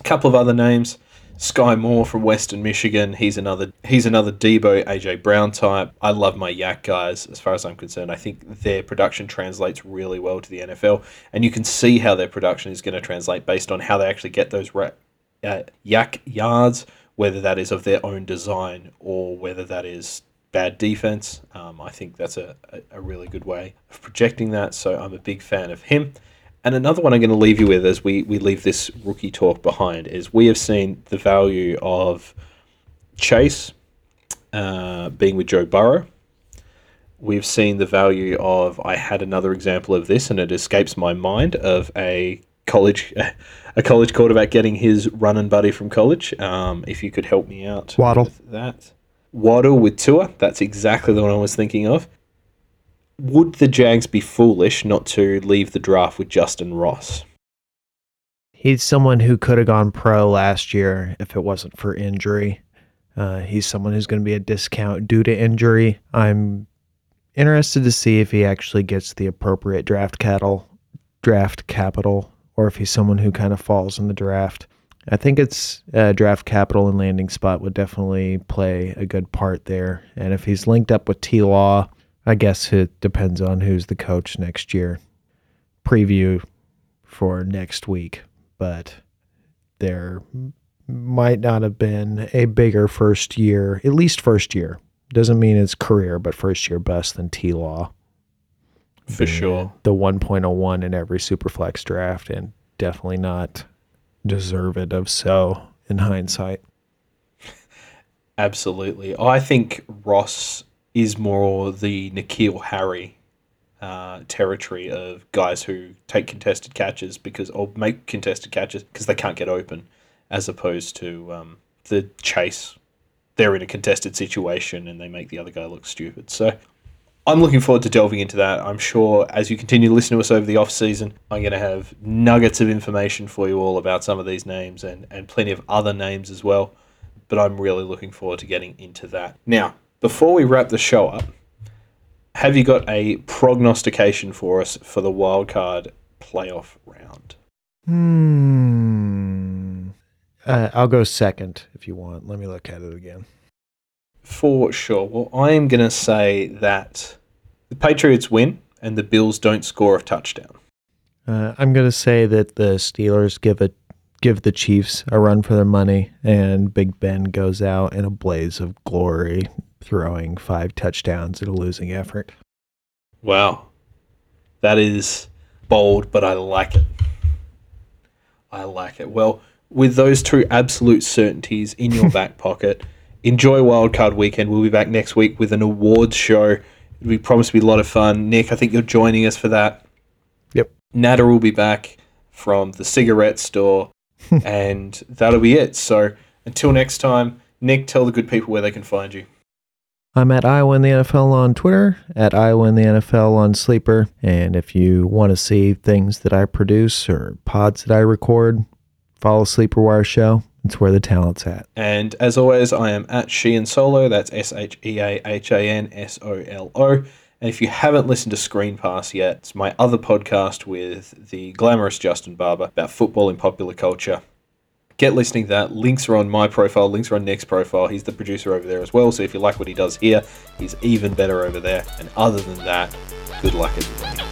A couple of other names. Sky Moore from Western Michigan. He's another he's another Deebo AJ Brown type. I love my YAC guys as far as I'm concerned. I think their production translates really well to the NFL, and you can see how their production is going to translate based on how they actually get those ra- uh, YAC yards, whether that is of their own design or whether that is bad defense. Um, I think that's a, a, a really good way of projecting that. So I'm a big fan of him. And another one I'm going to leave you with as we, we leave this rookie talk behind is we have seen the value of Chase uh, being with Joe Burrow. We've seen the value of, I had another example of this and it escapes my mind, of a college [LAUGHS] a college quarterback getting his running buddy from college. Um, if you could help me out Waddle. with that. Waddle with Tua, that's exactly the one I was thinking of. Would the Jags be foolish not to leave the draft with Justin Ross? He's someone who could have gone pro last year if it wasn't for injury. Uh, he's someone who's going to be a discount due to injury. I'm interested to see if he actually gets the appropriate draft cattle, draft capital, or if he's someone who kind of falls in the draft. I think it's uh, draft capital and landing spot would definitely play a good part there. And if he's linked up with T Law, I guess it depends on who's the coach next year. Preview for next week, but there might not have been a bigger first year, at least first year. Doesn't mean it's career, but first year best than T Law. For sure. The 1.01 in every Superflex draft, and definitely not deserved of so in hindsight. Absolutely. I think Ross is more the N'Keal Harry uh, territory of guys who take contested catches because or make contested catches because they can't get open, as opposed to um, the chase. They're in a contested situation and they make the other guy look stupid. So I'm looking forward to delving into that. I'm sure as you continue to listen to us over the off season, I'm going to have nuggets of information for you all about some of these names and, and plenty of other names as well. But I'm really looking forward to getting into that. Now, before we wrap the show up, have you got a prognostication for us for the wildcard playoff round? Hmm. Uh, I'll go second if you want. Let me look at it again. For sure. Well, I am going to say that the Patriots win and the Bills don't score a touchdown. Uh, I'm going to say that the Steelers give a give the Chiefs a run for their money, and Big Ben goes out in a blaze of glory, throwing five touchdowns in a losing effort. Wow. That is bold, but I like it. I like it. Well, with those two absolute certainties in your [LAUGHS] back pocket, enjoy Wildcard Weekend. We'll be back next week with an awards show. We promise to be a lot of fun. Nick, I think you're joining us for that. Yep. Natter will be back from the cigarette store, [LAUGHS] and that'll be it. So until next time, Nick, tell the good people where they can find you. I'm at Iowa in the NFL on Twitter, at Iowa in the NFL on Sleeper. And if you want to see things that I produce or pods that I record, follow Sleeper Wire Show. It's where the talent's at. And as always, I am at Sheahan Solo. That's S H E A H A N S O L O. And if you haven't listened to Screen Pass yet, it's my other podcast with the glamorous Justin Barber about football in popular culture. Get listening to that. Links are on my profile, links are on Nick's profile. He's the producer over there as well. So if you like what he does here, he's even better over there. And other than that, good luck, everybody.